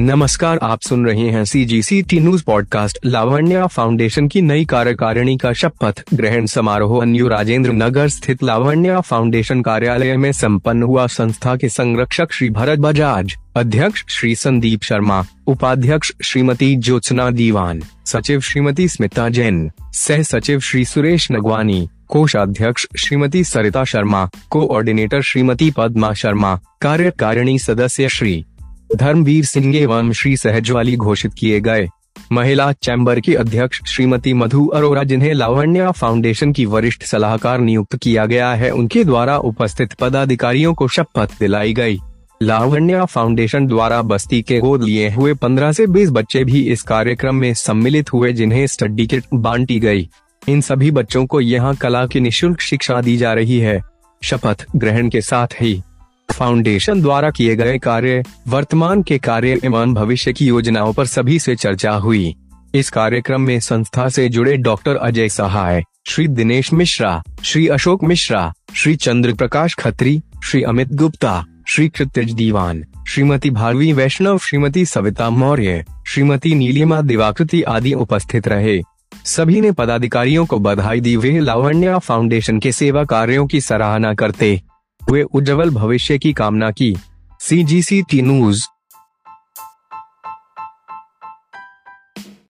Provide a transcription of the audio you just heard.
नमस्कार, आप सुन रहे हैं C G C T news podcast Lavanya foundation की नई कार्यकारिणी का शपथ ग्रहण समारोह। अन्यू राजेंद्र नगर स्थित लावण्या फाउंडेशन कार्यालय में संपन्न हुआ संस्था के संरक्षक श्री भरत बजाज, अध्यक्ष श्री संदीप शर्मा, उपाध्यक्ष श्रीमती ज्योत्सना दीवान, सचिव श्रीमती स्मिता जैन, सह सचिव श्री सुरेश नगवानी, कोषाध्यक्ष श्रीमती सरिता शर्मा, कोऑर्डिनेटर श्रीमती पद्मा शर्मा, कार्यकारिणी सदस्य श्री धर्मवीर सिंह एवं श्री सहजवाली घोषित किए गए महिला चैम्बर की अध्यक्ष श्रीमती मधु अरोरा, जिन्हें लावण्या फाउंडेशन की वरिष्ठ सलाहकार नियुक्त किया गया है, उनके द्वारा उपस्थित पदाधिकारियों को शपथ दिलाई गई। लावण्या फाउंडेशन द्वारा बस्ती के गोद लिए हुए 15 से 20 बच्चे भी इस कार्यक्रम में सम्मिलित हुए, जिन्हें स्टडी किट बांटी गई। इन सभी बच्चों को यहाँ कला की निशुल्क शिक्षा दी जा रही है शपथ ग्रहण के साथ ही फाउंडेशन द्वारा किए गए कार्य, वर्तमान के कार्य एवं भविष्य की योजनाओं पर सभी से चर्चा हुई। इस कार्यक्रम में संस्था से जुड़े डॉक्टर अजय सहाय, श्री दिनेश मिश्रा, श्री अशोक मिश्रा, श्री चंद्र प्रकाश खत्री, श्री अमित गुप्ता, श्री कृत्यज दीवान, श्रीमती भारवी वैष्णव, श्रीमती सविता मौर्य, श्रीमती नीलिमा दिवाकृति आदि उपस्थित रहे। सभी ने पदाधिकारियों को बधाई दी। वे लावण्या फाउंडेशन के सेवा कार्यों की सराहना करते हुए उज्जवल भविष्य की कामना की। सी जी सी टी न्यूज़